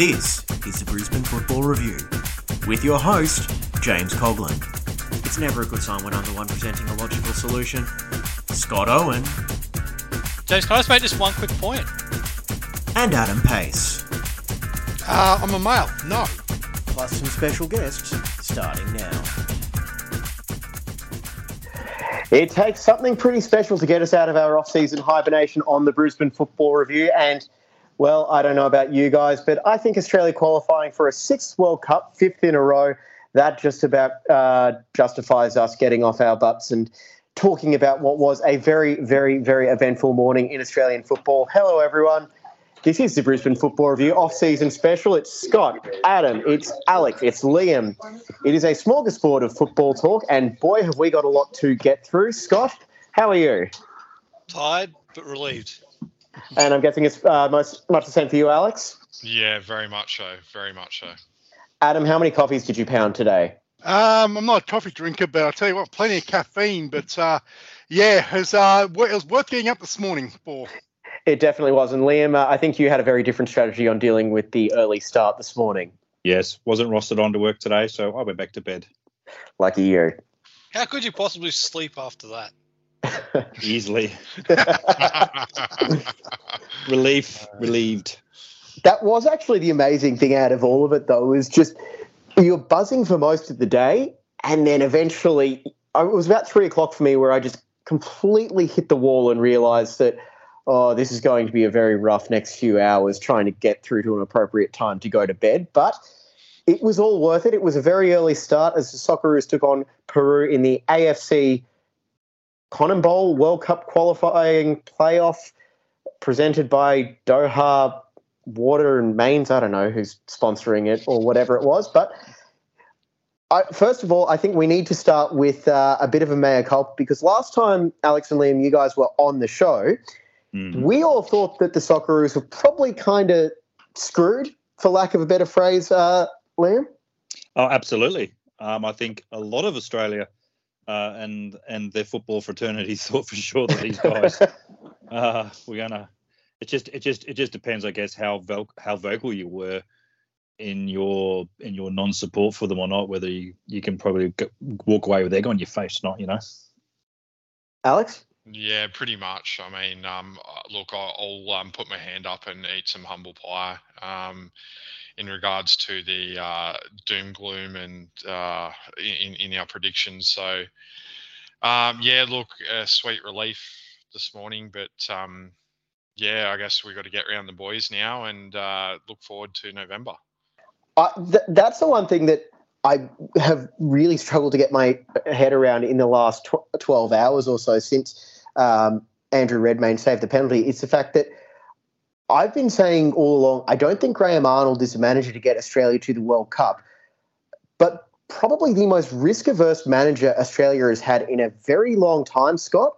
This is the Brisbane Football Review with your host, James Coughlin. It's never a good sign when I'm the one presenting a logical solution. Scott Owen James, can I just make just one quick point? and Adam Pace, Uh, I'm a male. No. plus some special guests starting now. It takes something pretty special to get us out of our off-season hibernation on the Brisbane Football Review. And, well, I don't know about you guys, but I think Australia qualifying for a sixth World Cup, fifth in a row, that just about uh, justifies us getting off our butts and talking about what was a very, very, very eventful morning in Australian football. Hello, everyone. This is the Brisbane Football Review off-season special. It's Scott, Adam, it's Alex, it's Liam. It is a smorgasbord of football talk, and boy, have we got a lot to get through. Scott, how are you? Tired but relieved. And I'm guessing it's uh, most, much the same for you, Alex. Yeah, very much so. Very much so. Adam, how many coffees did you pound today? Um, I'm not a coffee drinker, but I'll tell you what, plenty of caffeine. But uh, yeah, it was, uh, it was worth getting up this morning for. It definitely was. And Liam, uh, I think you had a very different strategy on dealing with the early start this morning. Yes, wasn't rostered on to work today, so I went back to bed Lucky you. How could you possibly sleep after that? easily. Relief, relieved. That was actually the amazing thing out of all of it, though, is just you're buzzing for most of the day, and then eventually, uh, it was about three o'clock for me where I just completely hit the wall and realized that, oh, this is going to be a very rough next few hours trying to get through to an appropriate time to go to bed. But it was all worth it. It was a very early start as the Socceroos took on Peru in the AFC CONMEBOL World Cup qualifying playoff presented by Doha Water and Mains. I don't know who's sponsoring it or whatever it was, but I, first of all, I think we need to start with uh, a bit of a mea culpa because last time Alex and Liam, you guys were on the show, Mhm. we all thought that the Socceroos were probably kind of screwed, for lack of a better phrase. Uh, Liam, Oh, absolutely. Um, I think a lot of Australia uh, and and their football fraternity thought for sure that these guys uh, were gonna. It just it just it just depends, I guess, how vo- how vocal you were in your in your non-support for them or not. Whether you, you can probably go, walk away with egg on your face, not you know. Alex. yeah, pretty much. I mean, um, uh, look, I'll, I'll um, put my hand up and eat some humble pie. Um, in regards to the uh, doom gloom and uh, in in our predictions, so um, yeah, look, sweet relief this morning, but um, yeah, I guess we've got to get around the boys now and uh, look forward to November. Uh, th- that's the one thing that I have really struggled to get my head around in the last tw- 12 hours or so since um, Andrew Redmayne saved the penalty. It's the fact that I've been saying all along, I don't think Graham Arnold is the manager to get Australia to the World Cup, but probably the most risk averse manager Australia has had in a very long time, Scott.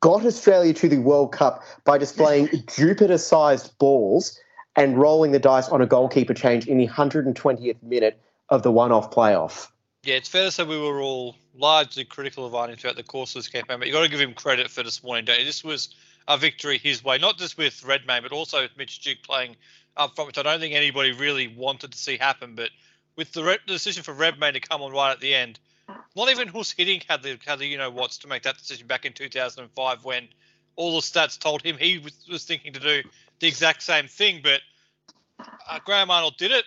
Got Australia to the World Cup by displaying Jupiter sized balls and rolling the dice on a goalkeeper change in the 120th minute of the one off playoff. Yeah, it's fair to say we were all largely critical of Arnie throughout the course of this campaign, but you've got to give him credit for this morning, don't you? This was a victory his way, not just with Redmayne, but also with Mitch Duke playing up front, which I don't think anybody really wanted to see happen. But with the, re- the decision for Redmayne to come on right at the end, not even Guus Hiddink had the had the you know what's to make that decision back in 2005 when all the stats told him he was, was thinking to do the exact same thing. But uh, Graham Arnold did it,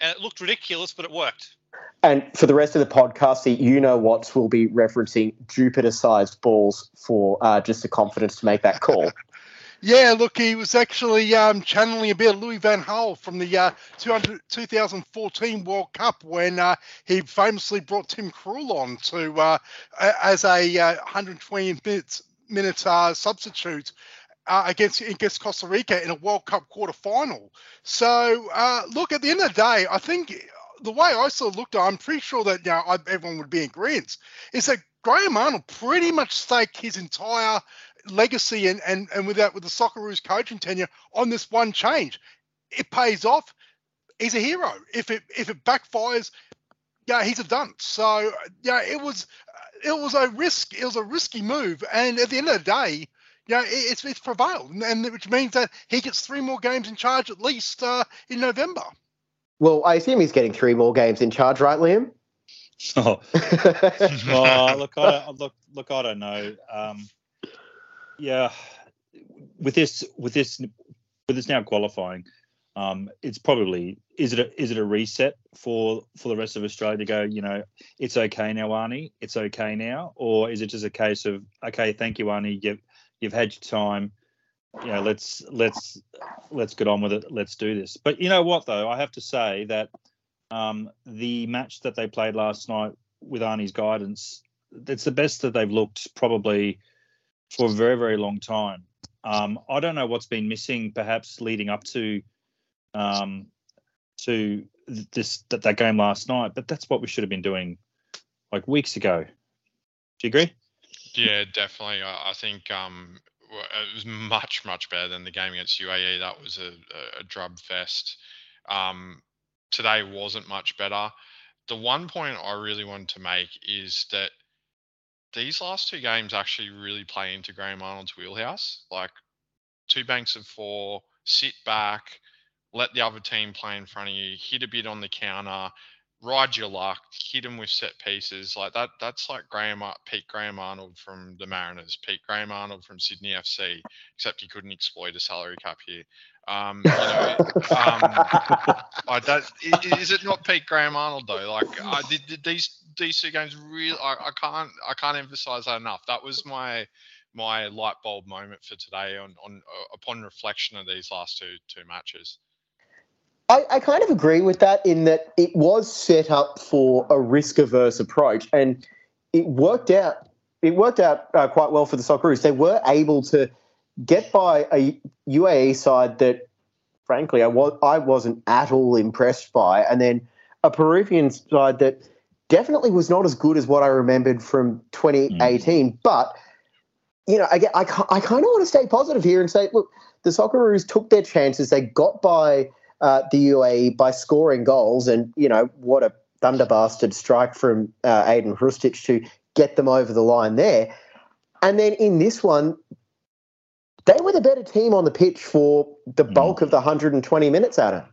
and it looked ridiculous, but it worked. And for the rest of the podcast, the you know what's will be referencing Jupiter sized balls for uh, just the confidence to make that call. Yeah, look, he was actually um, channeling a bit of Louis Van Gaal from the uh, 200, 2014 World Cup when uh, he famously brought Tim Krul on to uh, as a uh, 120 minutes minute uh, substitute uh, against against Costa Rica in a World Cup quarter final. So, uh, look, at the end of the day, I think the way I sort of looked at I'm pretty sure that you know, everyone would be in agreement, is that Graham Arnold pretty much staked his entire legacy and, and, and with that with the Socceroos coaching tenure on this one change. It pays off. He's a hero. If it if it backfires, yeah, he's a dunce. So yeah, it was it was a risk. It was a risky move. And at the end of the day, know, it, it's it's prevailed, and, and which means that he gets three more games in charge at least uh, in November. Well, I assume he's getting three more games in charge, right, Liam? Oh, oh look, I don't, look, look, I don't know. Um, yeah, with this, with this, with this now qualifying, um, it's probably is it a, is it a reset for for the rest of Australia to go? You know, it's okay now, Arnie. It's okay now, or is it just a case of okay, thank you, Arnie. You've you've had your time. You know, let's let's let's get on with it. Let's do this. But you know what, though, I have to say that um, the match that they played last night with Arnie's guidance, it's the best that they've looked probably for a very very long time. Um, I don't know what's been missing, perhaps leading up to um, to this that, that game last night, but that's what we should have been doing like weeks ago. Do you agree? Yeah, definitely. I, I think um, it was much much better than the game against UAE. That was a, a, drub fest. Um, today wasn't much better. The one point I really wanted to make is that these last two games actually really play into Graham Arnold's wheelhouse. Like two banks of four, sit back, let the other team play in front of you, hit a bit on the counter, ride your luck, hit them with set pieces like that. That's like Graham, Pete Graham Arnold from the Mariners, Pete Graham Arnold from Sydney FC, except he couldn't exploit a salary cap here. Um, you know, um, I don't, is it not Pete Graham Arnold though? Like I, these these two games really, I, I can't I can't emphasize that enough. That was my my light bulb moment for today on on uh, upon reflection of these last two two matches. I, I, kind of agree with that in that it was set up for a risk averse approach and it worked out it worked out uh, quite well for the Socceroos. They were able to get by a UAE side that frankly I was I wasn't at all impressed by and then a Peruvian side that definitely was not as good as what I remembered from 2018 mm. but you know I, I, I kind of want to stay positive here and say look the Socceroos took their chances they got by uh, the UAE by scoring goals. And, you know, what a thunder bastard strike from uh, Ajdin Hrustic to get them over the line there. And then in this one, they were the better team on the pitch for the hmm. bulk of the 120 minutes, Adam.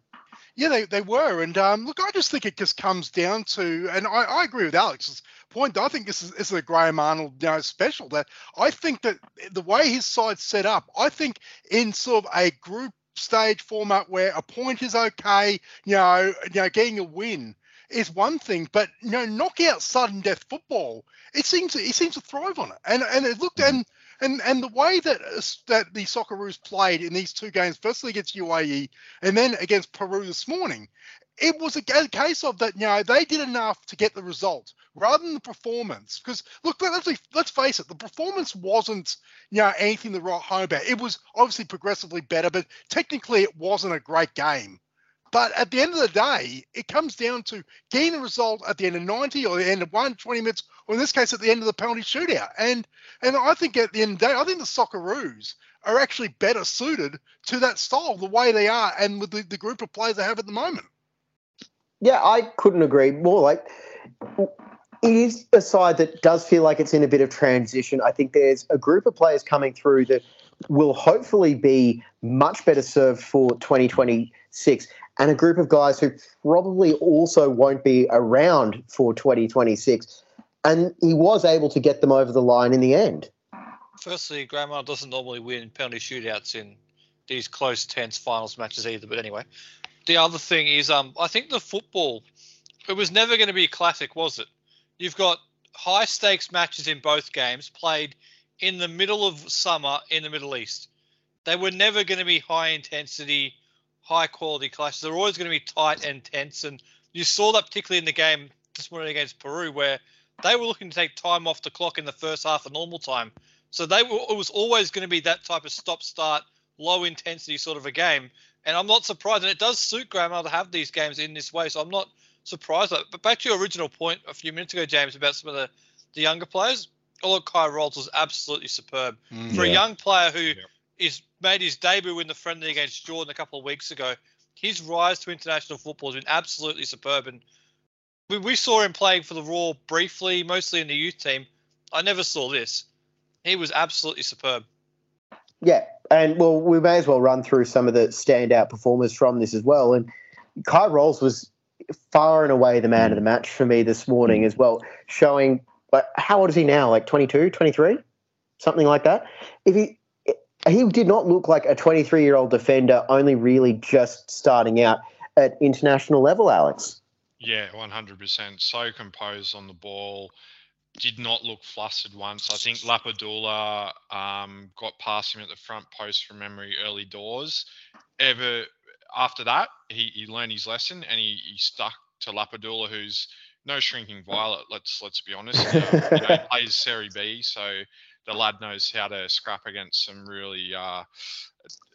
Yeah, they, they were. And um, look, I just think it just comes down to, and I, I agree with Alex's point. I think this is, this is a Graham Arnold you know, special. That I think that the way his side's set up, I think in sort of a group stage format where a point is okay, you know, you know, getting a win is one thing, but you know, knockout sudden death football, it seems it seems to thrive on it. And and it looked and and and the way that uh, that the Socceroos played in these two games, firstly against UAE and then against Peru this morning, it was a case of that. You know, they did enough to get the result rather than the performance. Because look, let's let's face it, the performance wasn't you know anything to write home about. It was obviously progressively better, but technically it wasn't a great game. But at the end of the day, it comes down to getting a result at the end of 90 or the end of 120 minutes, or in this case, at the end of the penalty shootout. And and I think at the end of the day, I think the Socceroos are actually better suited to that style, the way they are, and with the, the group of players they have at the moment. Yeah, I couldn't agree more. Like, it is a side that does feel like it's in a bit of transition. I think there's a group of players coming through that will hopefully be much better served for 2026, and a group of guys who probably also won't be around for 2026. And he was able to get them over the line in the end. Firstly, Grandma doesn't normally win penalty shootouts in these close, tense finals matches either. But anyway, the other thing is, um, I think the football, it was never going to be a classic, was it? You've got high stakes matches in both games played in the middle of summer in the Middle East. They were never going to be high intensity, high quality clashes. They're always going to be tight and tense. And you saw that particularly in the game this morning against Peru, where they were looking to take time off the clock in the first half of normal time. So they were, it was always going to be that type of stop start, low intensity sort of a game. And I'm not surprised. And it does suit Graham to have these games in this way. So I'm not surprised. But back to your original point a few minutes ago, James, about some of the, the younger players. Oh, look, Kye Rowles was absolutely superb. Mm, For yeah. a young player who yeah. is made his debut in the friendly against Jordan a couple of weeks ago, his rise to international football has been absolutely superb. And we, we saw him playing for the Roar briefly, mostly in the youth team. I never saw this. He was absolutely superb. Yeah, and well, we may as well run through some of the standout performers from this as well. And Kye Rowles was far and away the man of the match for me this morning as well, showing like how old is he now? Like 22, 23? Something like that. If he he did not look like a 23 year old defender, only really just starting out at international level, Alex. Yeah, 100%. So composed on the ball. Did not look flustered once. I think Lapadula um, got past him at the front post from memory early doors. Ever after that, he, he learned his lesson and he, he stuck to Lapadula, who's no shrinking violet. Let's let's be honest. you know, he plays Serie B, so the lad knows how to scrap against some really uh,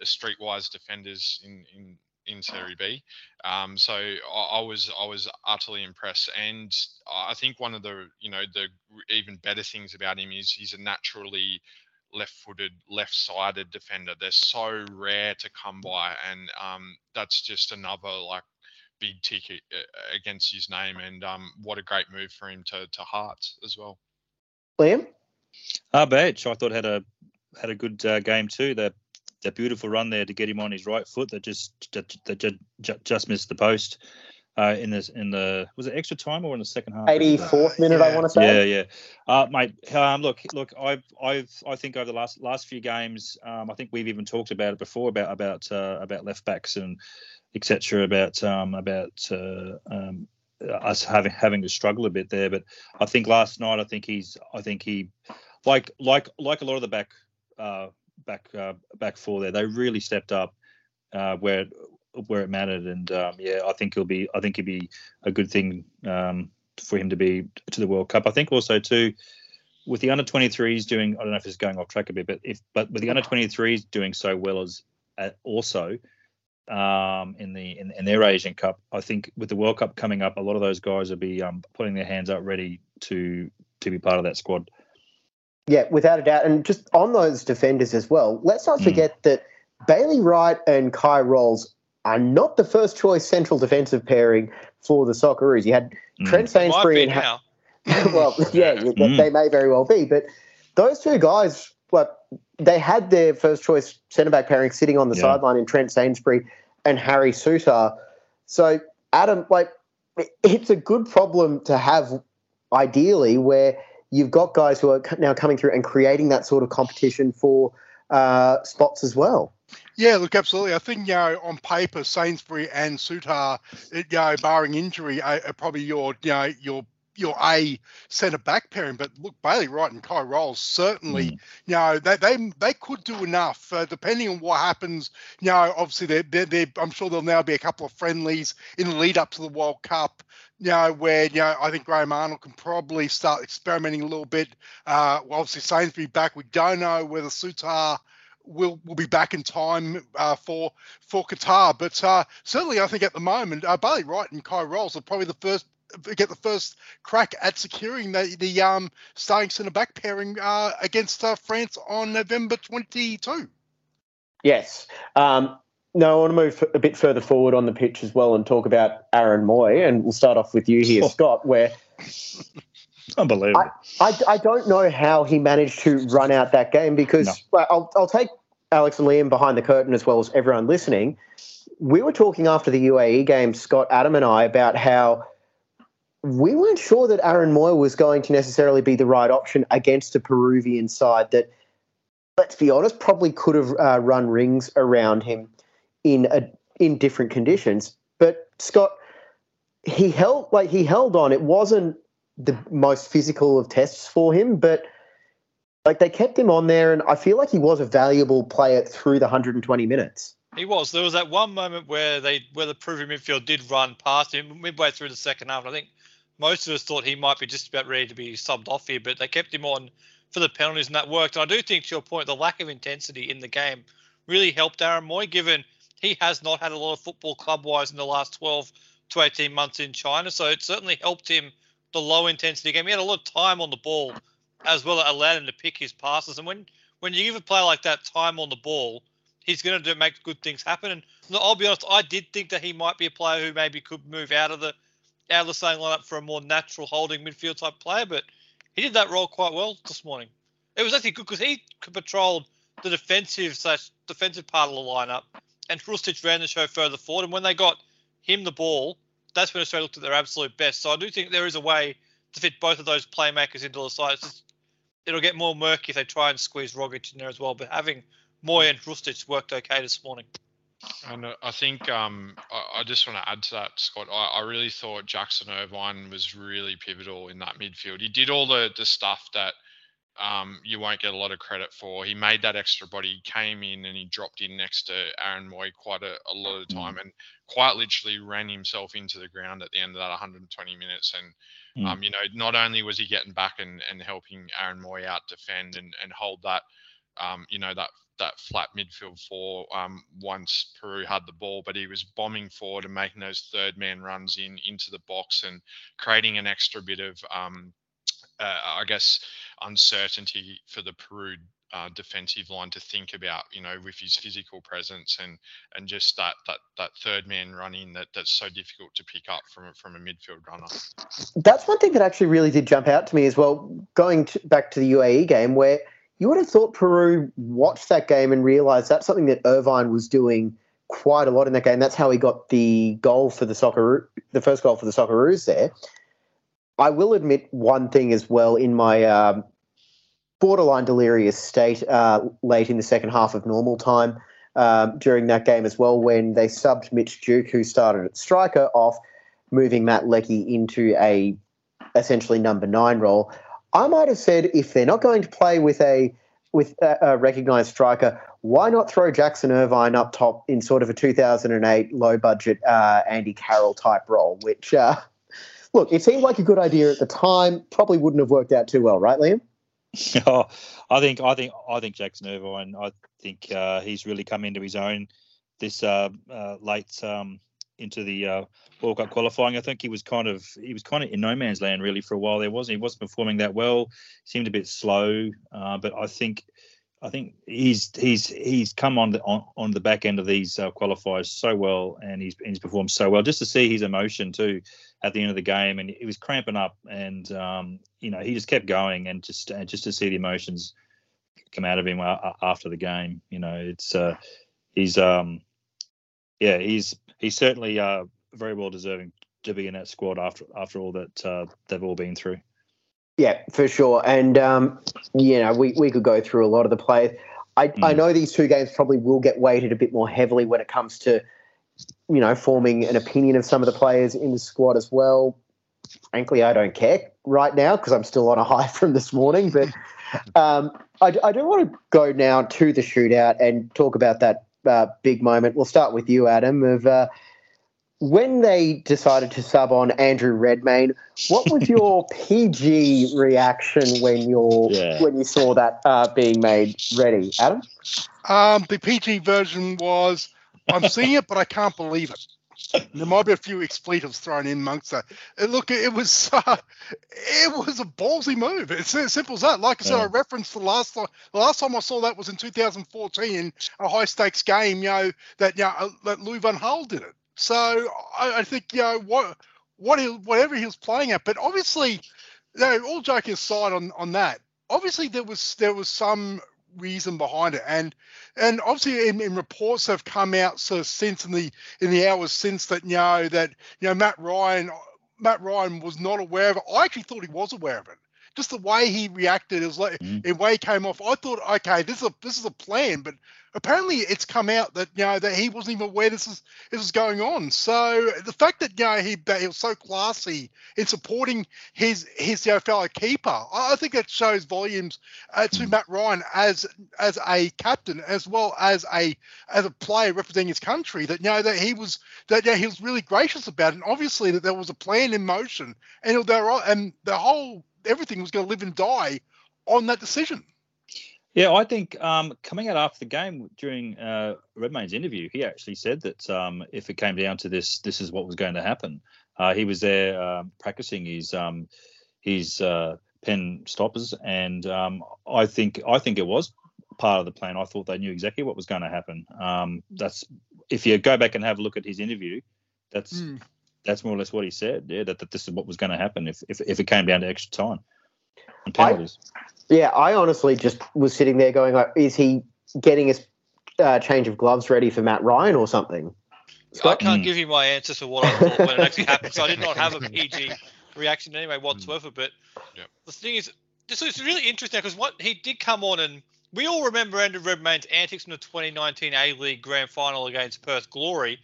streetwise defenders in in in Serie B. Um, so I, I, was I was utterly impressed, and I think one of the you know the even better things about him is he's a naturally left-footed, left-sided defender. They're so rare to come by, and um, that's just another like big ticket against his name. And um, what a great move for him to to Hearts as well. Liam, uh, Badge, I thought had a had a good uh, game too. That that beautiful run there to get him on his right foot that just that, just, just missed the post uh, in this in the was it extra time or in the second half? 84th minute, yeah. I want to say. Yeah, yeah. Uh, mate, um, look, look, I've, I've, I think over the last last few games, um, I think we've even talked about it before about about uh, about left backs and etc. About um, about uh, um, us having having to struggle a bit there. But I think last night, I think he's, I think he, like like like a lot of the back uh, back uh, back four there, they really stepped up uh, where where it mattered. And um, yeah, I think he'll be. I think it'd be a good thing um, for him to be to the World Cup. I think also too with the under 23s doing. I don't know if it's going off track a bit, but if but with the under 23s doing so well as uh, also um, in the in, in, their Asian Cup, I think with the World Cup coming up, a lot of those guys will be um, putting their hands up ready to to be part of that squad. Yeah, without a doubt. And just on those defenders as well, let's not hmm. forget mm. that Bailey Wright and Kye Rowles are not the first choice central defensive pairing for the Socceroos. You had mm. Trent Sainsbury and ha- well, yeah, mm. they may very well be, but those two guys, well, they had their first choice centre back pairing sitting on the yeah. sideline in Trent Sainsbury and Harry Souttar. So, Adam, like, it's a good problem to have, ideally, where you've got guys who are now coming through and creating that sort of competition for uh, spots as well. Yeah, look, absolutely. I think you know on paper, Sainsbury and Souttar, you know, barring injury, are, are probably your you know your your A centre back pairing, but look, Bailey Wright and Kye Rowles certainly, mm. you know, they they they could do enough uh, depending on what happens. You know, obviously they're, they're, they're, I'm sure there'll now be a couple of friendlies in the lead up to the World Cup. You know, where you know I think Graham Arnold can probably start experimenting a little bit. Uh, well, obviously Sainsbury back. We don't know whether Souttar will will be back in time uh, for for Qatar. But uh, certainly, I think at the moment, uh, Bailey Wright and Kye Rowles are probably the first get the first crack at securing the the um, starting centre back pairing uh, against uh, France on November 22. Yes. Um, no, I want to move a bit further forward on the pitch as well and talk about Aaron Mooy. and we'll start off with you here, Scott. Where Unbelievable. I, I, I, don't know how he managed to run out that game because no. I'll, I'll take Alex and Liam behind the curtain as well as everyone listening. We were talking after the UAE game, Scott, Adam, and I, about how we weren't sure that Aaron Mooy was going to necessarily be the right option against a Peruvian side that, let's be honest, probably could have uh, run rings around him in a, in different conditions. But Scott, he held like he held on. It wasn't the most physical of tests for him, but like they kept him on there, and I feel like he was a valuable player through the 120 minutes. He was. There was that one moment where they where the Peruvian midfield did run past him midway through the second half. I think most of us thought he might be just about ready to be subbed off here, but they kept him on for the penalties, and that worked. And I do think, to your point, the lack of intensity in the game really helped Aaron Mooy, given he has not had a lot of football club wise in the last 12 to 18 months in China. So it certainly helped him the low intensity game. He had a lot of time on the ball as well that allowed him to pick his passes. And when when you give a player like that time on the ball, he's going to make good things happen. And I'll be honest, I did think that he might be a player who maybe could move out of the out of the starting lineup for a more natural holding midfield type player. But he did that role quite well this morning. It was actually good because he patrolled the defensive slash defensive part of the lineup, and Hrustic ran the show further forward. And when they got him the ball, that's when Australia looked at their absolute best. So I do think there is a way to fit both of those playmakers into the side. Just, it'll get more murky if they try and squeeze Rogic in there as well. But having Mooy and Hrustic worked okay this morning. And uh, I think um, I, I, just want to add to that, Scott. I, I, really thought Jackson Irvine was really pivotal in that midfield. He did all the the stuff that um, you won't get a lot of credit for. He made that extra body, he came in and he dropped in next to Aaron Mooy quite a, a lot of time, mm. and quite literally ran himself into the ground at the end of that 120 minutes. And mm. um, you know, not only was he getting back and, and helping Aaron Mooy out defend and, and hold that, um, you know, that that flat midfield four um, once Peru had the ball, but he was bombing forward and making those third man runs in into the box and creating an extra bit of, um, uh, I guess, uncertainty for the Peru uh, defensive line to think about, you know, with his physical presence and and just that that that third man running that that's so difficult to pick up from from a midfield runner. That's one thing that actually really did jump out to me as well. Going to, back to the UAE game, where you would have thought Peru watched that game and realised that's something that Irvine was doing quite a lot in that game. That's how he got the goal for the soccer, the first goal for the Socceroos there. I will admit one thing as well in my um, borderline delirious state uh, late in the second half of normal time um, during that game as well when they subbed Mitch Duke, who started at striker, off, moving Matt Leckie into a essentially number nine role. I might have said if they're not going to play with a with a, a recognised striker, why not throw Jackson Irvine up top in sort of a 2008 low budget uh, Andy Carroll type role? Which, uh, look, it seemed like a good idea at the time. Probably wouldn't have worked out too well, right, Liam? Oh, I think I think I think Jack's Jackson Irvine. I think uh, he's really come into his own this uh, uh, late um, into the uh, World Cup qualifying. I think he was kind of he was kind of in no man's land really for a while. There wasn't he wasn't performing that well. Seemed a bit slow, uh, but I think I think he's he's he's come on the on, on the back end of these uh, qualifiers so well, and he's he's performed so well. Just to see his emotion too at the end of the game, and he was cramping up, and um, you know he just kept going, and just and just to see the emotions come out of him after the game, you know, it's uh, he's um, yeah, he's he's certainly uh, very well deserving to be in that squad after after all that uh, they've all been through. Yeah, for sure. And um, you know, we, we could go through a lot of the players. I, mm. I know these two games probably will get weighted a bit more heavily when it comes to, you know, forming an opinion of some of the players in the squad as well. Frankly, I don't care right now because I'm still on a high from this morning. But um, I, I do want to go now to the shootout and talk about that uh, big moment. We'll start with you, Adam, of uh, when they decided to sub on Andrew Redmayne, what was your PG reaction when you yeah. when you saw that uh, being made ready, Adam? Um, the PG version was, I'm seeing it, but I can't believe it. There might be a few expletives thrown in amongst that. It, look, it was uh, it was a ballsy move. It's as simple as that. Like I said, yeah. I referenced the last time. The last time I saw that was in 2014 a high stakes game. You know that you know, uh, that Louis van Gaal did it. So I, I think you know what what he whatever he was playing at, but obviously, you know, all joking aside on on that, obviously there was there was some reason behind it, and and obviously in, in reports have come out sort of since in the in the hours since that you know that you know Matt Ryan Matt Ryan was not aware of it. I actually thought he was aware of it just the way he reacted, it was like mm. the way he came off. I thought, okay, this is a this is a plan, but apparently it's come out that you know that he wasn't even aware this is this was going on. So the fact that you know he that he was so classy in supporting his his you know, fellow keeper, I, I think that shows volumes uh, to mm. Matt Ryan as as a captain as well as a as a player representing his country. That you know that he was that you know, he was really gracious about it, and obviously that there was a plan in motion, and there and the whole everything was going to live and die on that decision. Yeah, I think um, coming out after the game during uh, Redmayne's interview, he actually said that um, if it came down to this, this is what was going to happen. Uh, he was there um, practicing his um, his uh, pen stoppers, and um, I think I think it was part of the plan. I thought they knew exactly what was going to happen. Um, that's if you go back and have a look at his interview, that's mm that's more or less what he said. Yeah, that, that this is what was going to happen if, if if it came down to extra time and penalties. I, yeah, I honestly just was sitting there going, like, is he getting his uh, change of gloves ready for Matt Ryan or something. I can't Mm. give you my answer to what I thought when it actually happened. So I did not have a PG reaction anyway whatsoever. But Yep. the thing is, this is really interesting because what he did come on and we all remember Andrew Redmayne's antics in the 2019 A League Grand Final against Perth Glory.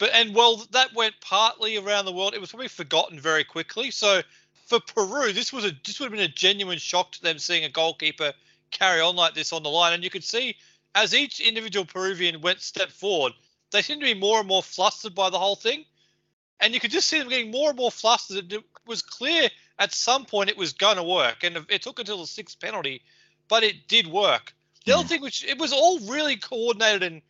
But and well, that went partly around the world. It was probably forgotten very quickly. So for Peru, this was a this would have been a genuine shock to them seeing a goalkeeper carry on like this on the line. And you could see as each individual Peruvian went step forward, they seemed to be more and more flustered by the whole thing. And you could just see them getting more and more flustered. It was clear at some point it was going to work. And it took until the sixth penalty, but it did work. The other hmm. thing, which it was all really coordinated and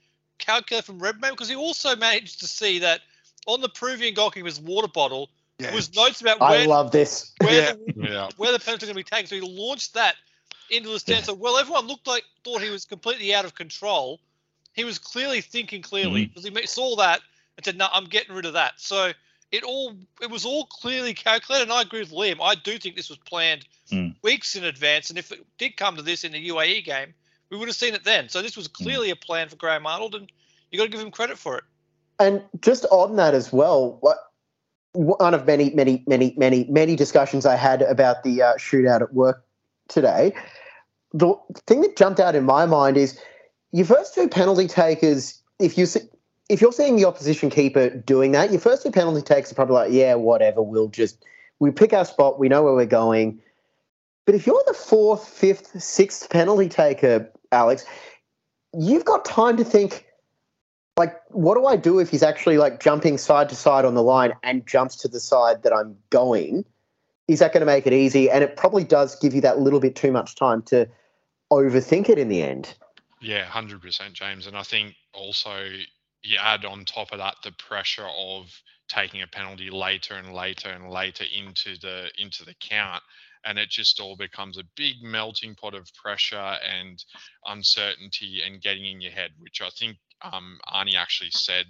calculated from Redmayne, because he also managed to see that on the Peruvian goalkeeper's water bottle Yeah. was notes about I where, love this. where, Yeah. the, Yeah. where the penalty going to be taken. So he launched that into the stand. So well, everyone looked like thought he was completely out of control. He was clearly thinking clearly because he ma- saw that and said, "No, I'm getting rid of that." So it all it was all clearly calculated. And I agree with Liam. I do think this was planned Mm. weeks in advance. And if it did come to this in the UAE game, we would have seen it then. So this was clearly a plan for Graham Arnold, and you got to give him credit for it. And just on that as well, what one of many, many, many, many, many discussions I had about the uh, shootout at work today. The thing that jumped out in my mind is your first two penalty takers. If you see, if you're seeing the opposition keeper doing that, your first two penalty takers are probably like, yeah, whatever. We'll just we pick our spot. We know where we're going. But if you're the fourth, fifth, sixth penalty taker, Alex, you've got time to think like what do I do if he's actually like jumping side to side on the line and jumps to the side that I'm going? Is that going to make it easy? And it probably does give you that little bit too much time to overthink it in the end. Yeah, hundred percent, James. And I think also you add on top of that the pressure of taking a penalty later and later and later into the into the count, and it just all becomes a big melting pot of pressure and uncertainty and getting in your head, which I think um, Arnie actually said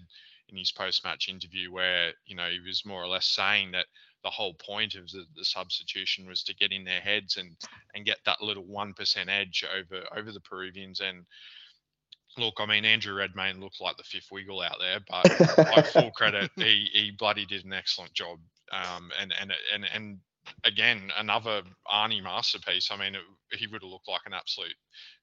in his post-match interview, where you know he was more or less saying that the whole point of the, the substitution was to get in their heads and and get that little one percent edge over over the Peruvians. And look, I mean, Andrew Redmayne looked like the fifth wiggle out there, but like full credit, he he bloody did an excellent job. Um, and and and and again, another Arnie masterpiece. I mean, it, he would have looked like an absolute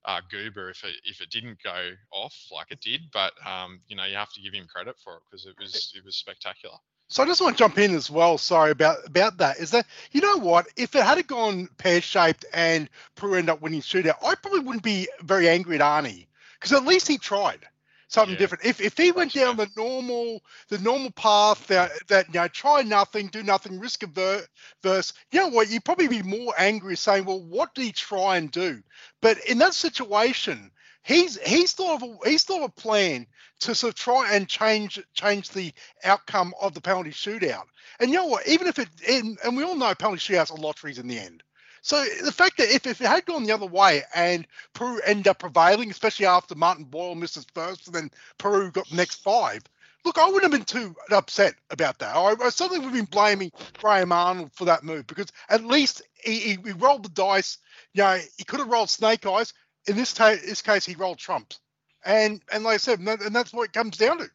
uh, goober if it if it didn't go off like it did. But um, you know, you have to give him credit for it because it was it was spectacular. So I just want to jump in as well. Sorry about about that. Is that you know what? If it had gone pear shaped and Peru ended up winning shootout, I probably wouldn't be very angry at Arnie because at least he tried something Yeah. different. If if he went down the normal the normal path that that you know try nothing, do nothing, risk aver- verse, you know what? You'd probably be more angry saying, well, what did he try and do? But in that situation, he's he's thought of a, he's thought of a plan to sort of try and change change the outcome of the penalty shootout. And you know what? Even if it and, and we all know penalty shootouts are lotteries in the end. So the fact that if, if it had gone the other way and Peru ended up prevailing, especially after Martin Boyle missed his first and then Peru got the next five, look, I wouldn't have been too upset about that. I, I certainly would have been blaming Graham Arnold for that move because at least he, he, he rolled the dice. You know, he could have rolled snake eyes. In this, ta- this case, he rolled trumps. And and like I said, and, that, and that's what it comes down to.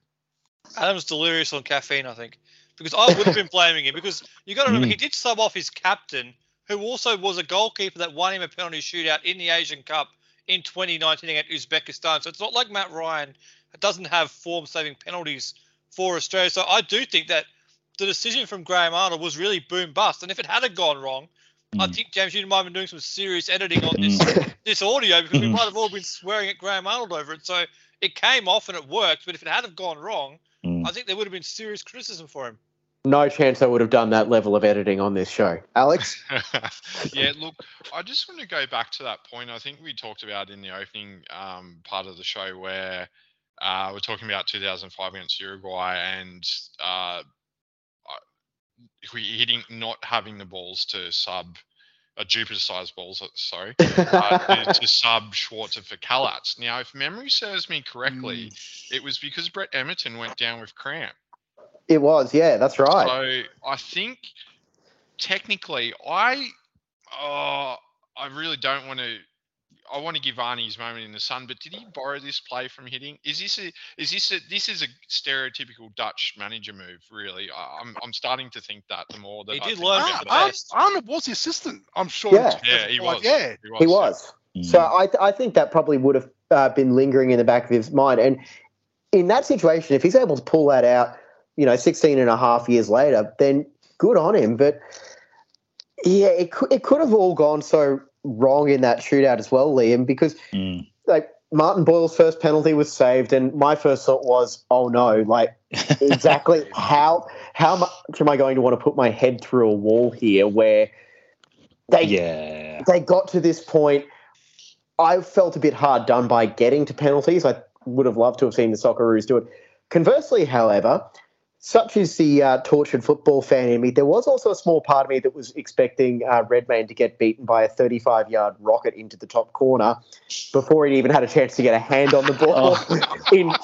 Adam's delirious on caffeine, I think, because I would have been blaming him because you got to remember Mm. he did sub off his captain, who also was a goalkeeper that won him a penalty shootout in the Asian Cup in 2019 against Uzbekistan. So it's not like Matt Ryan doesn't have form-saving penalties for Australia. So I do think that the decision from Graham Arnold was really boom bust. And if it had gone wrong, I Mm. think James, you might have been doing some serious editing on this Mm. this audio because we Mhm. might have all been swearing at Graham Arnold over it. So it came off and it worked. But if it had have gone wrong, Mm. I think there would have been serious criticism for him. No chance I would have done that level of editing on this show. Alex? yeah, look, I just want to go back to that point. I think we talked about in the opening um, part of the show where uh, we're talking about 2005 against Uruguay and uh, we Hiddink not having the balls to sub. Uh, Jupiter-sized balls, uh, sorry, uh, to, to sub Schwarzer for Kalac. Now, if memory serves me correctly, it was because Brett Emerton went down with cramp. It was, yeah, that's right. So I think technically, I uh, I really don't want to. I want to give Arnie his moment in the sun, but did he borrow this play from Hiddink? Is this a is this a this is a stereotypical Dutch manager move? Really, I- I'm I'm starting to think that the more that He I did think learn about from the it. Arnold, best. Arnold was the assistant, I'm sure. Yeah. Yeah, he was. Yeah. He was. He was. Mm. So I, I think that probably would have uh, been lingering in the back of his mind. And in that situation, if he's able to pull that out, you know, 16 and a half years later, then good on him. But yeah, it could, it could have all gone so wrong in that shootout as well, Liam, because Mm. like Martin Boyle's first penalty was saved, and my first thought was, oh no, like exactly how how much am I going to want to put my head through a wall here where they yeah. they got to this point. I felt a bit hard done by getting to penalties. I would have loved to have seen the Socceroos do it. Conversely, however, such is the uh, tortured football fan in me, there was also a small part of me that was expecting uh, Redmayne to get beaten by a 35 yard rocket into the top corner before he even had a chance to get a hand on the ball in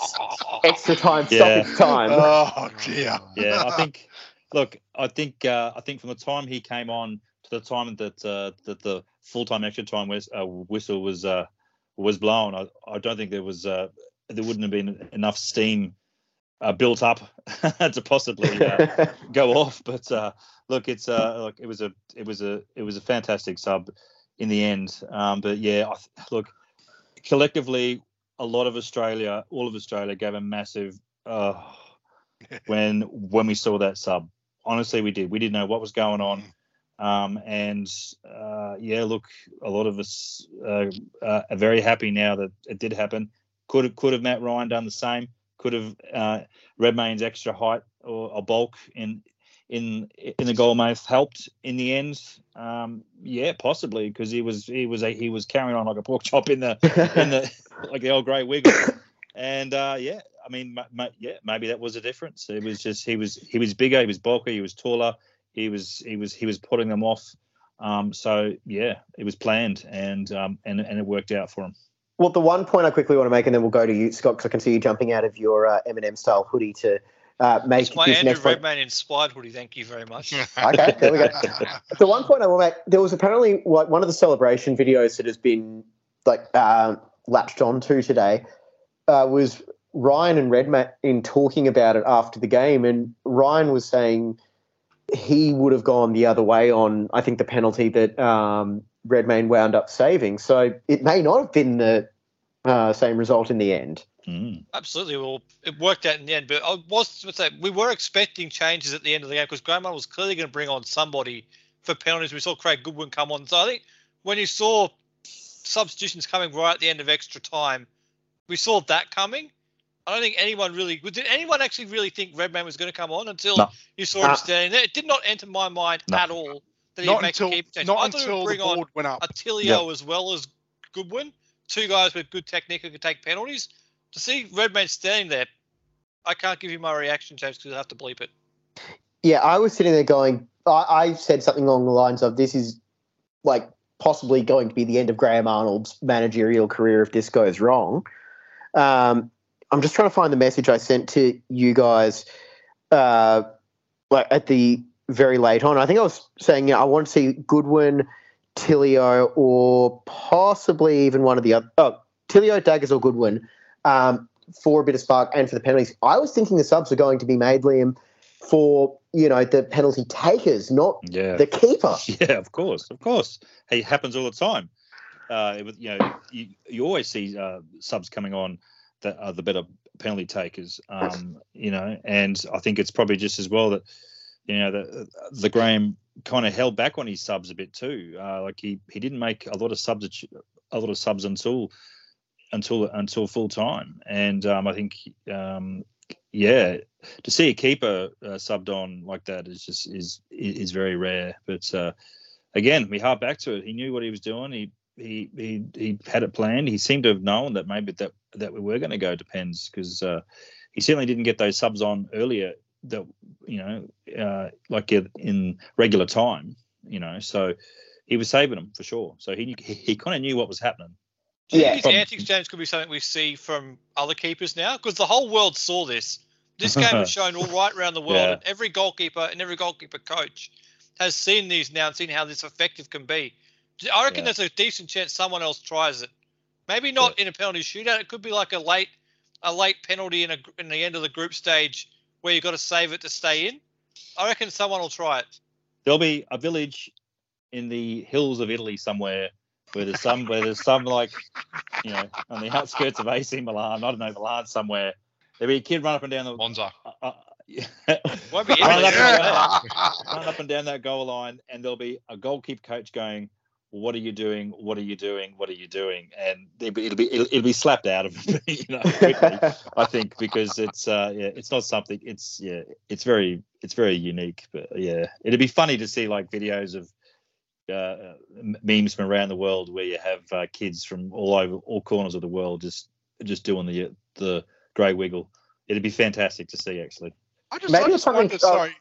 extra time, Yeah. stoppage time. Oh, dear. yeah, I think. Look, I think uh, I think from the time he came on to the time that uh, that the full time extra time whis- uh, whistle was uh, was blown, I, I don't think there was uh, there wouldn't have been enough steam uh, built up to possibly uh, go off. But uh, look, it's uh, look, it was a it was a it was a fantastic sub in the end. Um, but yeah, I, th- look, collectively, a lot of Australia, all of Australia, gave a massive. Uh, when when we saw that sub, honestly, we did. We didn't know what was going on. Um, and uh, yeah, look, a lot of us uh, uh, are very happy now that it did happen. Could have, could have Matt Ryan done the same? Could have uh, Redmayne's extra height or, or bulk in in in the goal mouth helped in the end? Um, yeah, possibly because he was he was a, he was carrying on like a pork chop in the in the like the old grey wiggle. And uh, yeah, I mean, ma- ma- yeah, maybe that was a difference. It was just he was he was bigger, he was bulkier, he was taller, he was he was he was putting them off. Um, so yeah, it was planned and um, and and it worked out for him. Well, the one point I quickly want to make, and then we'll go to you, Scott, because I can see you jumping out of your uh, Eminem style hoodie to uh, make It's my this Andrew next point. Redmayne inspired hoodie. Thank you very much. Okay, there we go. The one point I will make, there was apparently like one of the celebration videos that has been like uh, latched onto today uh, was Ryan and Redmayne in talking about it after the game, and Ryan was saying he would have gone the other way on I think the penalty that um, Redmayne wound up saving. So it may not have been the uh, same result in the end. Mm. Absolutely. Well, it worked out in the end. But I was to say we were expecting changes at the end of the game because Graham was clearly going to bring on somebody for penalties. We saw Craig Goodwin come on. So I think when you saw substitutions coming right at the end of extra time, we saw that coming. I don't think anyone really did. Anyone actually really think Redmayne was going to come on until No. you saw him standing there? It did not enter my mind No. at all that he'd Not make until, a keeper change. not I thought he until would the bring on board went up. Atilio as well as Goodwin, two guys with good technique who could take penalties. To see Redmayne standing there, I can't give you my reaction, James, because I have to bleep it. Yeah, I was sitting there going, I, I said something along the lines of this is like possibly going to be the end of Graham Arnold's managerial career if this goes wrong. Um, I'm just trying to find the message I sent to you guys uh, like at the very late on. I think I was saying, you know, I want to see Goodwin, Tilio, or possibly even one of the other. Oh, Tilio, Daggers, or Goodwin um, for a bit of spark and for the penalties. I was thinking the subs were going to be made, Liam, for you know the penalty takers, not Yeah. the keeper. Yeah, of course, of course. It happens all the time. Uh, it, you know, you, you always see uh, subs coming on that are the better penalty takers. Um, you know, and I think it's probably just as well that you know the the Graham kind of held back on his subs a bit too. Uh, like he he didn't make a lot of subs a lot of subs until until until full time, and um, I think um, yeah, to see a keeper uh, subbed on like that is just is is very rare. But uh, again, we harp back to it. He knew what he was doing. He he he he had it planned. He seemed to have known that maybe that that we were going to go to pens because uh, he certainly didn't get those subs on earlier. That you know, uh, like in- in regular time. You know, so he was saving them for sure. So he he, he kind of knew what was happening. Do you Yeah. think his antics, James, could be something we see from other keepers now? Because the whole world saw this. This game was shown all right around the world, Yeah. and every goalkeeper and every goalkeeper coach has seen these now and seen how this effective can be. I reckon Yeah. there's a decent chance someone else tries it Maybe not in a penalty shootout. It could be like a late a late penalty in a in the end of the group stage where you've got to save it to stay in. I reckon someone will try it. There'll be a village in the hills of Italy somewhere where there's some where there's some like you know on the outskirts of AC Milan, I don't know Milan somewhere. There'll be a kid run up and down the Monza. uh, uh, yeah. Won't be Run up, Yeah. run up and down that goal line, and there'll be a goalkeeper coach going, "What are you doing? What are you doing? What are you doing?" And it'll be it'll be, it'll, it'll be slapped out of me, you know, quickly. I think because it's uh yeah it's not something it's yeah it's very it's very unique but yeah it'd be funny to see like videos of uh, memes from around the world where you have uh, kids from all over all corners of the world just just doing the the grey wiggle it'd be fantastic to see actually I just, Maybe I just something- wonder, oh, sorry.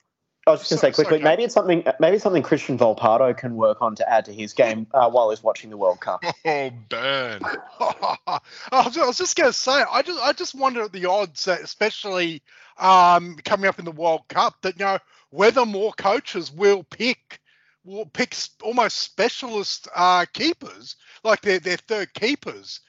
I was just going to say quickly, sorry, maybe it's something. Maybe something Cristian Volpato can work on to add to his game uh, while he's watching the World Cup. Oh, burn. I was, just going to say, I just, I just wonder at the odds that, especially um, coming up in the World Cup, that you know whether more coaches will pick, will pick almost specialist uh, keepers, like their their third keepers,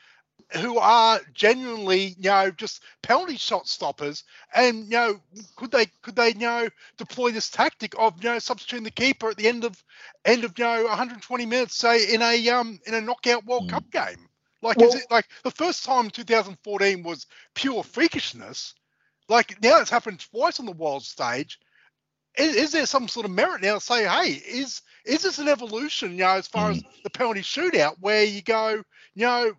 who are genuinely, you know, just penalty shot stoppers, and you know, could they, could they, you know, deploy this tactic of you know substituting the keeper at the end of end of you know 120 minutes, say in a um in a knockout World Mm. Cup game? Like, Well- is it like the first time 2014 was pure freakishness? Like now it's happened twice on the world stage. Is, is there some sort of merit now to say, hey, is is this an evolution, you know, as far as the penalty shootout where you go, you know,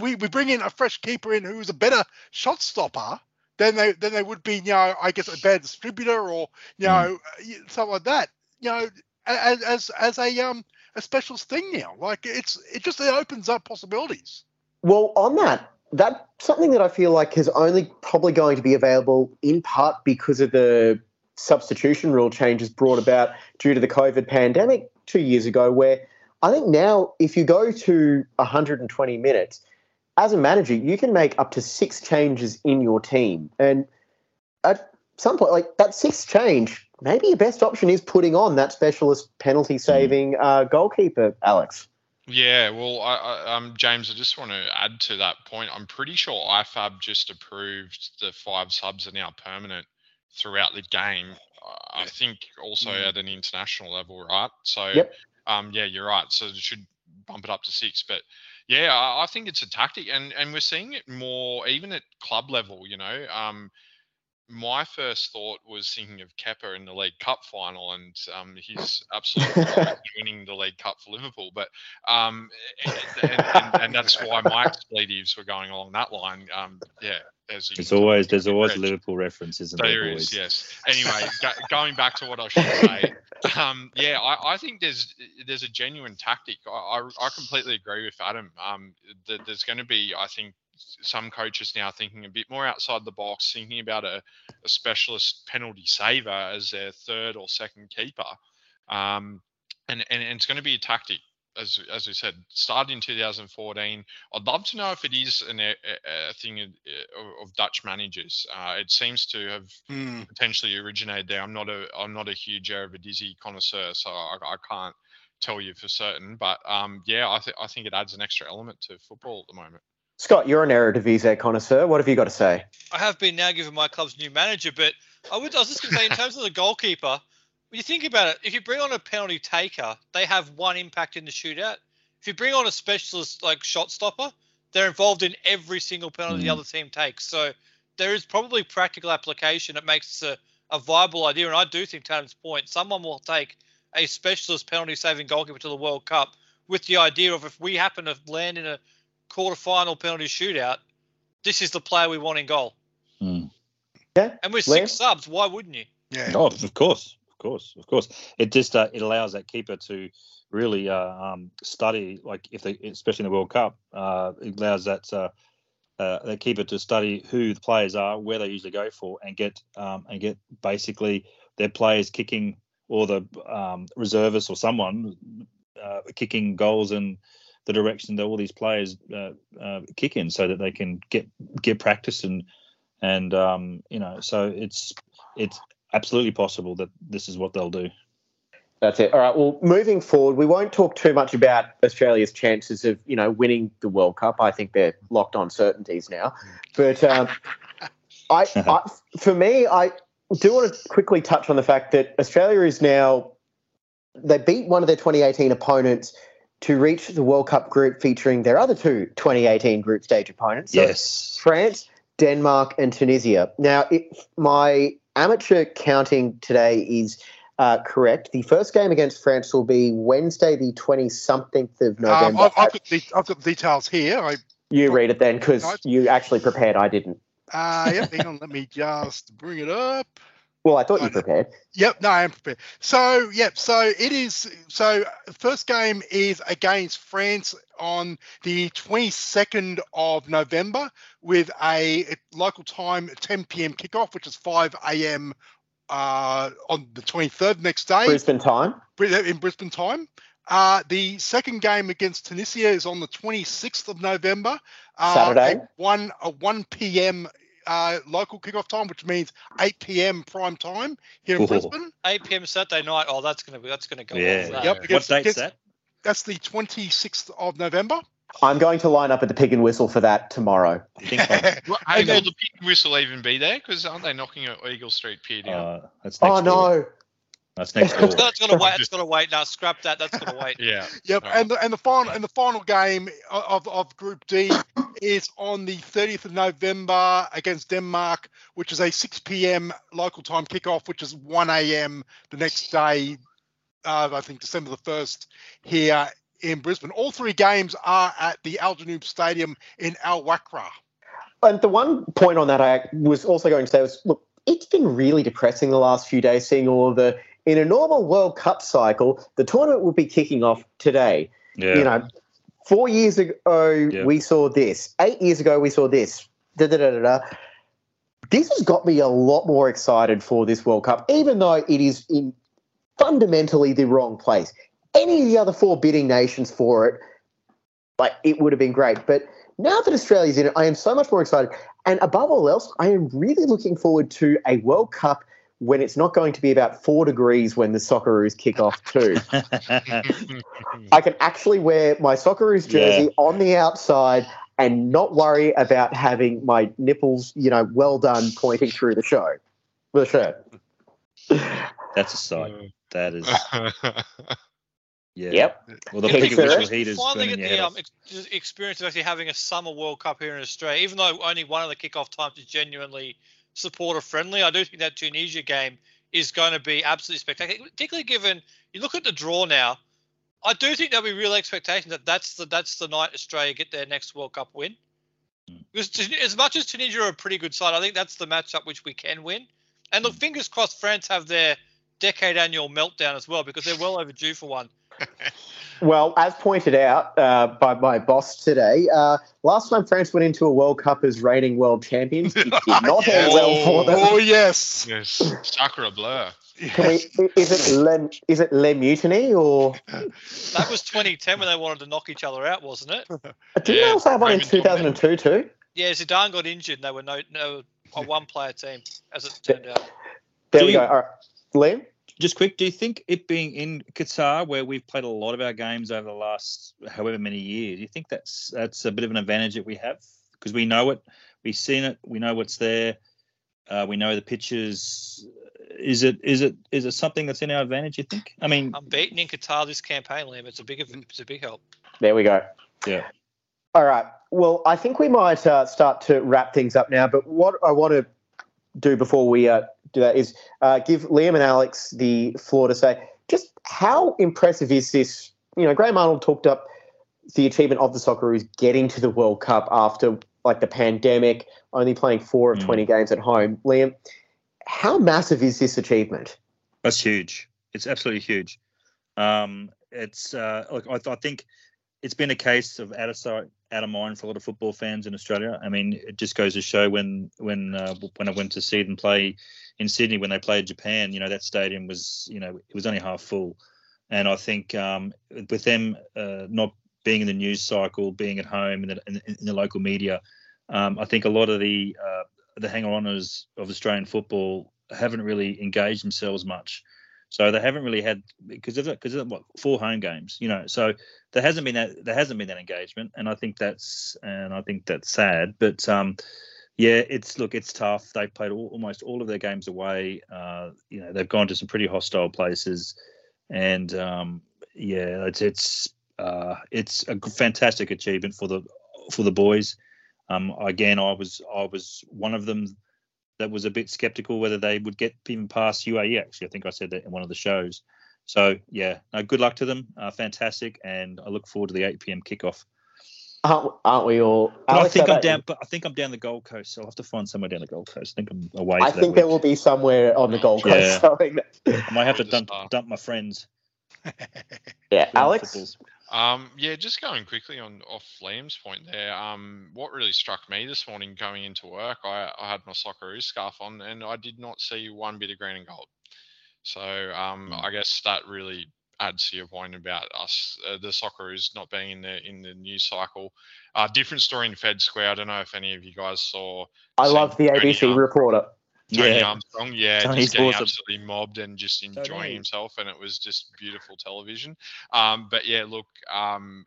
we, we bring in a fresh keeper in who's a better shot stopper than they than they would be, you know, I guess a bad distributor or you know Mm. something like that. You know, as as as a um a specialist thing now. Like it's it just it opens up possibilities. Well, on that, that's something that I feel like is only probably going to be available in part because of the substitution rule changes brought about due to the COVID pandemic two years ago, where I think now if you go to 120 minutes, as a manager, you can make up to six changes in your team. And at some point, like that sixth change, maybe your best option is putting on that specialist penalty saving uh, goalkeeper, Alex. Yeah, well, I, I, um, James, I just want to add to that point. I'm pretty sure IFAB just approved the five subs are now permanent throughout the game. I think also Mm. at an international level, right? So, Yep. um, yeah, you're right. So it should bump it up to six. But yeah, I, I think it's a tactic, and and we're seeing it more even at club level. You know, um, my first thought was thinking of Kepa in the League Cup final, and um, he's absolutely winning the League Cup for Liverpool. But um, and, and, and that's why my expletives were going along that line. Um, yeah, It's always there's always a Liverpool reference, isn't there? There boys? yes. Anyway, go, going back to what I should say, um, yeah, I, I think there's there's a genuine tactic. I, I, I completely agree with Adam. Um, that there's going to be, I think, some coaches now thinking a bit more outside the box, thinking about a, a specialist penalty saver as their third or second keeper, um, and, and and it's going to be a tactic. As, as we said, started in 2014. I'd love to know if it is an, a, a a thing of, of Dutch managers. Uh, it seems to have potentially originated there. I'm not a I'm not a huge Eredivisie connoisseur, so I, I can't tell you for certain. But um, yeah, I think I think it adds an extra element to football at the moment. Scott, you're an Eredivisie connoisseur. What have you got to say? I have been now given my club's new manager, but I would I was just going to say in terms of the goalkeeper, when you think about it, if you bring on a penalty taker, they have one impact in the shootout. If you bring on a specialist like shot stopper, they're involved in every single penalty the Mm. other team takes. So there is probably practical application that makes this a, a viable idea. And I do think, to Adam's point, someone will take a specialist penalty saving goalkeeper to the World Cup with the idea of if we happen to land in a quarterfinal penalty shootout, this is the player we want in goal. Mm. Yeah. And with Liam? six subs, why wouldn't you? Yeah. Oh, of course, of course, of course. It just uh, it allows that keeper to really uh, um, study, like if they, especially in the World Cup, uh, it allows that uh, uh, that keeper to study who the players are, where they usually go for, and get um, and get basically their players kicking or the um, reservists or someone uh, kicking goals in the direction that all these players uh, kick in, so that they can get get practice and and um, you know, so it's it's absolutely possible that this is what they'll do. That's it. All right. Well, moving forward, we won't talk too much about Australia's chances of, you know, winning the World Cup. I think they're locked on certainties now. But um, I, I, for me, I do want to quickly touch on the fact that Australia is now they beat one of their 2018 opponents to reach the World Cup group featuring their other two 2018 group stage opponents. So Yes. France, Denmark, and Tunisia. Now, it, my amateur counting today is uh, correct. The first game against France will be Wednesday, the 20 something of Um, November. I've, I've, got the, I've got the details here. I, you read it then because you actually prepared. I didn't. uh, yep, hang on, let me just bring it up. Well, I thought you prepared. Yep, no, I am prepared. So, yep, so it is. So, first game is against France on the 22nd of November with a local time 10 p.m. kickoff, which is 5 a.m. Uh, on the 23rd next day Brisbane time. In Brisbane time. Uh, the second game against Tunisia is on the 26th of November. Uh, Saturday. at One a 1 p.m. Uh, local kickoff time, which means 8 p.m. prime time here in Ooh. Brisbane. 8 p.m. Saturday night. Oh, that's gonna be that's gonna go. Yeah. off. Yep. What against- date's that? That's the 26th of November. I'm going to line up at the pig and whistle for that tomorrow. I think I'm- Well, And will the pig whistle even be there? Because aren't they knocking at Eagle Street Pier down? uh, that's next Oh, door. no. That's next door. That's gotta wait. That's gotta wait. Now scrap that. That's gotta wait. yeah. Yep, Alright. and the, and the final and the final game of, of Group D is on the 30th of November against Denmark, which is a 6 p.m. local time kickoff, which is 1 a.m. the next day. Uh, I think December the first here in Brisbane. All three games are at the Al Janoub Stadium in Al Wakra. And the one point on that I was also going to say was look, it's been really depressing the last few days seeing all of the. In a normal World Cup cycle, the tournament would be kicking off today. Yeah. You know, four years ago, Yeah. we saw this. Eight years ago, we saw this. Da, da, da, da, da. This has got me a lot more excited for this World Cup, even though it is in fundamentally the wrong place. Any of the other four bidding nations for it, like it would have been great. But now that Australia's in it, I am so much more excited. And above all else, I am really looking forward to a World Cup when it's not going to be about four degrees when the Socceroos kick off too. I can actually wear my Socceroos jersey on the outside and not worry about having my nipples, you know, well done pointing through the show. The shirt. That's a sight. That is. Yeah. Yep. Well, the Hey, pig and Sarah? whistle heaters Finally burning get your head the um, ex- experience of actually having a summer World Cup here in Australia, even though only one of the kickoff times is genuinely supporter friendly. I do think that Tunisia game is going to be absolutely spectacular, particularly given you look at the draw now. I do think there'll be real expectation that that's the that's the night Australia get their next World Cup win. Mm. Because as much as Tunisia are a pretty good side, I think that's the matchup which we can win. And look, fingers crossed, France have their decade annual meltdown as well because they're well overdue for one. Well, as pointed out uh, by my boss today, uh, last time France went into a World Cup as reigning world champions, it did not end well for them. Oh yes. yes. Sacre bleu. Can we? Is it Le, is it Le Mutiny or That was 2010 when they wanted to knock each other out, wasn't it? didn't they also have one in Raymond two thousand and two too? Yeah, Zidane got injured. and They were no no a one player team, as it turned out. There Do we you- go. All right, Liam. Just quick, do you think it being in Qatar, where we've played a lot of our games over the last however many years, do you think that's that's a bit of an advantage that we have because we know it, we've seen it, we know what's there, uh, we know the pitches. Is it is it is it something that's in our advantage? You think? I mean, Unbeaten in Qatar this campaign, Liam. It's a big it's a big help. There we go. Yeah. All right. Well, I think we might uh, start to wrap things up now. But what I want to do before we uh, do that is uh, give Liam and Alex the floor to say just how impressive is this? You know, Graham Arnold talked up the achievement of the Socceroos getting to the World Cup after like the pandemic, only playing four of Mm. 20 games at home. Liam, how massive is this achievement? That's huge. It's absolutely huge. Um, it's uh, look, I, I think it's been a case of out of sight, out of mind for a lot of football fans in Australia. I mean, it just goes to show when when uh, when I went to see them play in Sydney when they played Japan, you know that stadium was you know it was only half full, and I think um, with them uh, not being in the news cycle, being at home in the, in, in the local media, um, I think a lot of the uh, the hanger-oners of Australian football haven't really engaged themselves much. So they haven't really had because of because of what four home games, you know. So there hasn't been that there hasn't been that engagement, and I think that's and I think that's sad. But um, yeah, it's look, it's tough. They've played all, almost all of their games away. Uh, you know, they've gone to some pretty hostile places, and um, yeah, it's it's uh, it's a fantastic achievement for the for the boys. Um, again, I was I was one of them that was a bit skeptical whether they would get even past UAE. Actually, I think I said that in one of the shows. So yeah, no, good luck to them. Uh, fantastic, and I look forward to the 8 p.m. kickoff. Aren't, aren't we all? But Alex, I think I'm down. you? But I think I'm down the Gold Coast, so I'll have to find somewhere down the Gold Coast. I think I'm away. I for that think there will be somewhere on the Gold Coast Yeah. I might have to dump, dump my friends. Yeah, Alex. Um, yeah, just going quickly on off Liam's point there. Um, what really struck me this morning going into work, I, I had my Socceroos scarf on and I did not see one bit of green and gold. So um, Mm. I guess that really adds to your point about us, uh, the Socceroos not being in the in the news cycle. Uh, different story in Fed Square. I don't know if any of you guys saw I love the ABC reporter. Tony Yeah. Armstrong, yeah, Tony's just getting awesome. absolutely mobbed and just enjoying Tony. himself, and it was just beautiful television. Um, but yeah, look, um,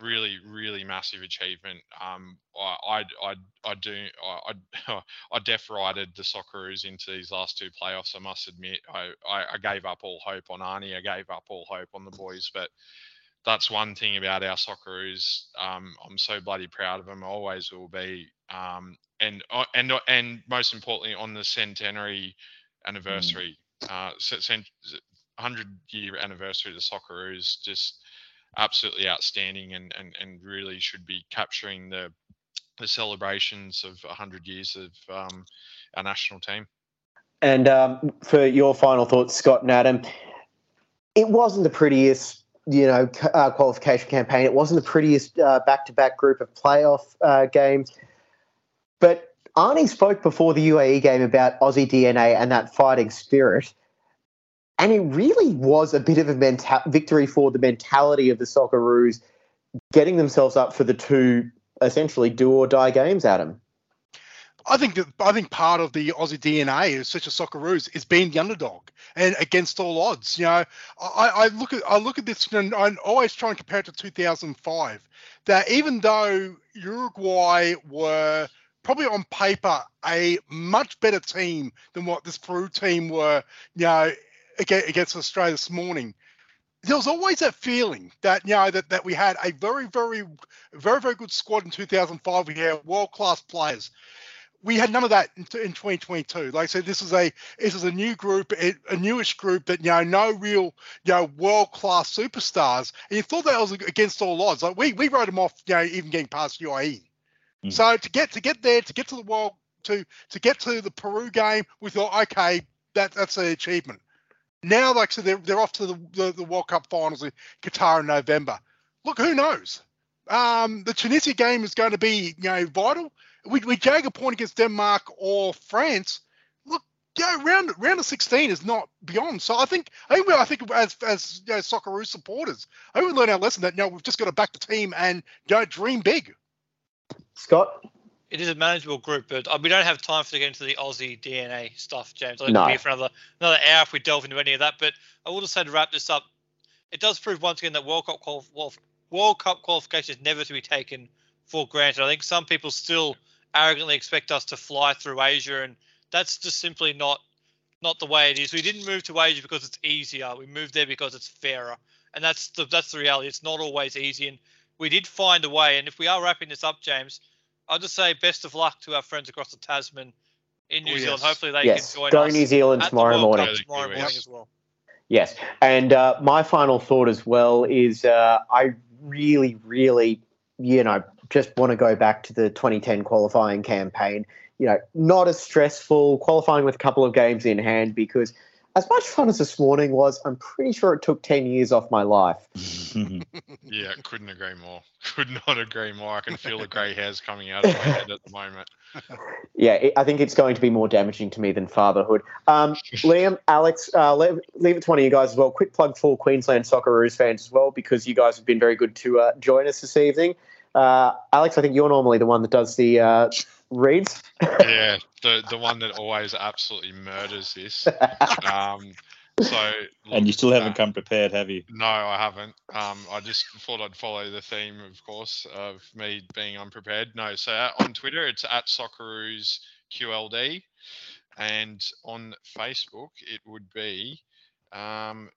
really, really massive achievement. Um, I, I, I, I do, I, I, I def rided the Socceroos into these last two playoffs. I must admit, I, I, I gave up all hope on Arnie. I gave up all hope on the boys, but that's one thing about our Socceroos. Um, I'm so bloody proud of them. I always will be. Um, and uh, and uh, and most importantly, on the centenary anniversary, uh, 100 year anniversary of the Socceroos, just absolutely outstanding, and and and really should be capturing the the celebrations of 100 years of um, our national team. And um, for your final thoughts, Scott and Adam, it wasn't the prettiest, you know, uh, qualification campaign. It wasn't the prettiest uh, back-to-back group of playoff uh, games. But Arnie spoke before the UAE game about Aussie DNA and that fighting spirit. And it really was a bit of a menta- victory for the mentality of the Socceroos getting themselves up for the two essentially do or die games, Adam. I think that I think part of the Aussie DNA is such a Socceroos is being the underdog and against all odds. You know, I, I look at I look at this and I always try and compare it to 2005. That even though Uruguay were probably on paper a much better team than what this Peru team were, you know, aga- against Australia this morning. There was always that feeling that you know that, that we had a very, very, very, very good squad in 2005. We had world class players we had none of that in, in 2022. Like I said, this is a this is a new group, a, a newish group that you know no real you know world class superstars. And you thought that was against all odds. Like we we wrote them off, you know, even getting past UAE. Mm. So to get to get there, to get to the world, to to get to the Peru game, we thought, okay, that that's an achievement. Now, like I said, they're, they're off to the, the, the World Cup finals in Qatar in November. Look, who knows? Um, the Tunisia game is going to be, you know, vital we, we jag a point against Denmark or France, look, yeah, round round of 16 is not beyond. So I think I think, we- I think as as you know, Socceroos supporters, I think we learn our lesson that you know we've just got to back the team and you know, dream big. Scott? It is a manageable group, but uh, we don't have time to get into the Aussie DNA stuff, James. I think No. we'll be here for another another hour if we delve into any of that. But I will just say to wrap this up, it does prove once again that World Cup qual- World Cup qualification is never to be taken for granted. I think some people still arrogantly expect us to fly through Asia, and that's just simply not not the way it is. We didn't move to Asia because it's easier. We moved there because it's fairer, and that's the that's the reality. It's not always easy, and we did find a way. And if we are wrapping this up, James, I'll just say best of luck to our friends across the Tasman in New Oh, Zealand. yes. Hopefully they yes, can join go us Go New Zealand at the tomorrow World morning. Cup tomorrow Yes. morning as well. Yes, and uh, my final thought as well is uh, I really, really, you know, just want to go back to the 2010 qualifying campaign. You know, not as stressful, qualifying with a couple of games in hand because as much fun as this morning was, I'm pretty sure it took 10 years off my life. Yeah, couldn't agree more. Could not agree more. I can feel the grey hairs coming out of my head at the moment. Yeah, it, I think it's going to be more damaging to me than fatherhood. Um, Liam, Alex, uh, leave, leave it to one of you guys as well. Quick plug for Queensland Socceroos fans as well, because you guys have been very good to uh, join us this evening. Uh, Alex, I think you're normally the one that does the uh, Reeds. yeah, the the one that always absolutely murders this. Um, so and you still haven't come prepared, have you? No, I haven't. Um, I just thought I'd follow the theme, of course, of me being unprepared. No, so on Twitter it's at Socceroos QLD, and on Facebook it would be. Um,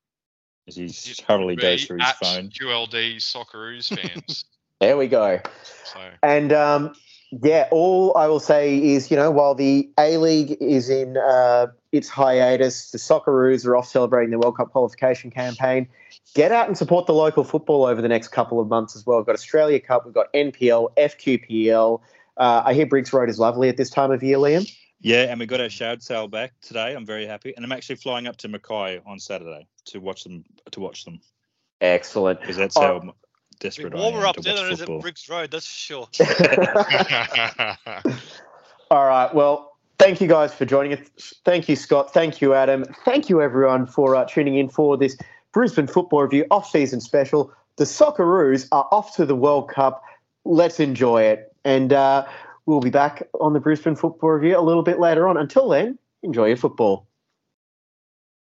As he hurriedly goes through his phone. QLD Socceroos fans. there we go. So. And um, yeah, all I will say is, you know, while the A League is in uh, its hiatus, the Socceroos are off celebrating the World Cup qualification campaign. Get out and support the local football over the next couple of months as well. We've got Australia Cup, we've got NPL, FQPL. Uh, I hear Briggs Road is lovely at this time of year, Liam. Yeah, and we got our shard sale back today. I'm very happy, and I'm actually flying up to Mackay on Saturday to watch them. To watch them. Excellent. Because that's how desperate. Warmer up there than is at Briggs Road, that's for sure. All right. Well, thank you guys for joining us. Thank you, Scott. Thank you, Adam. Thank you, everyone, for uh, tuning in for this Brisbane Football Review off-season special. The Socceroos are off to the World Cup. Let's enjoy it. And uh, we'll be back on the Brisbane Football Review a little bit later on. Until then, enjoy your football.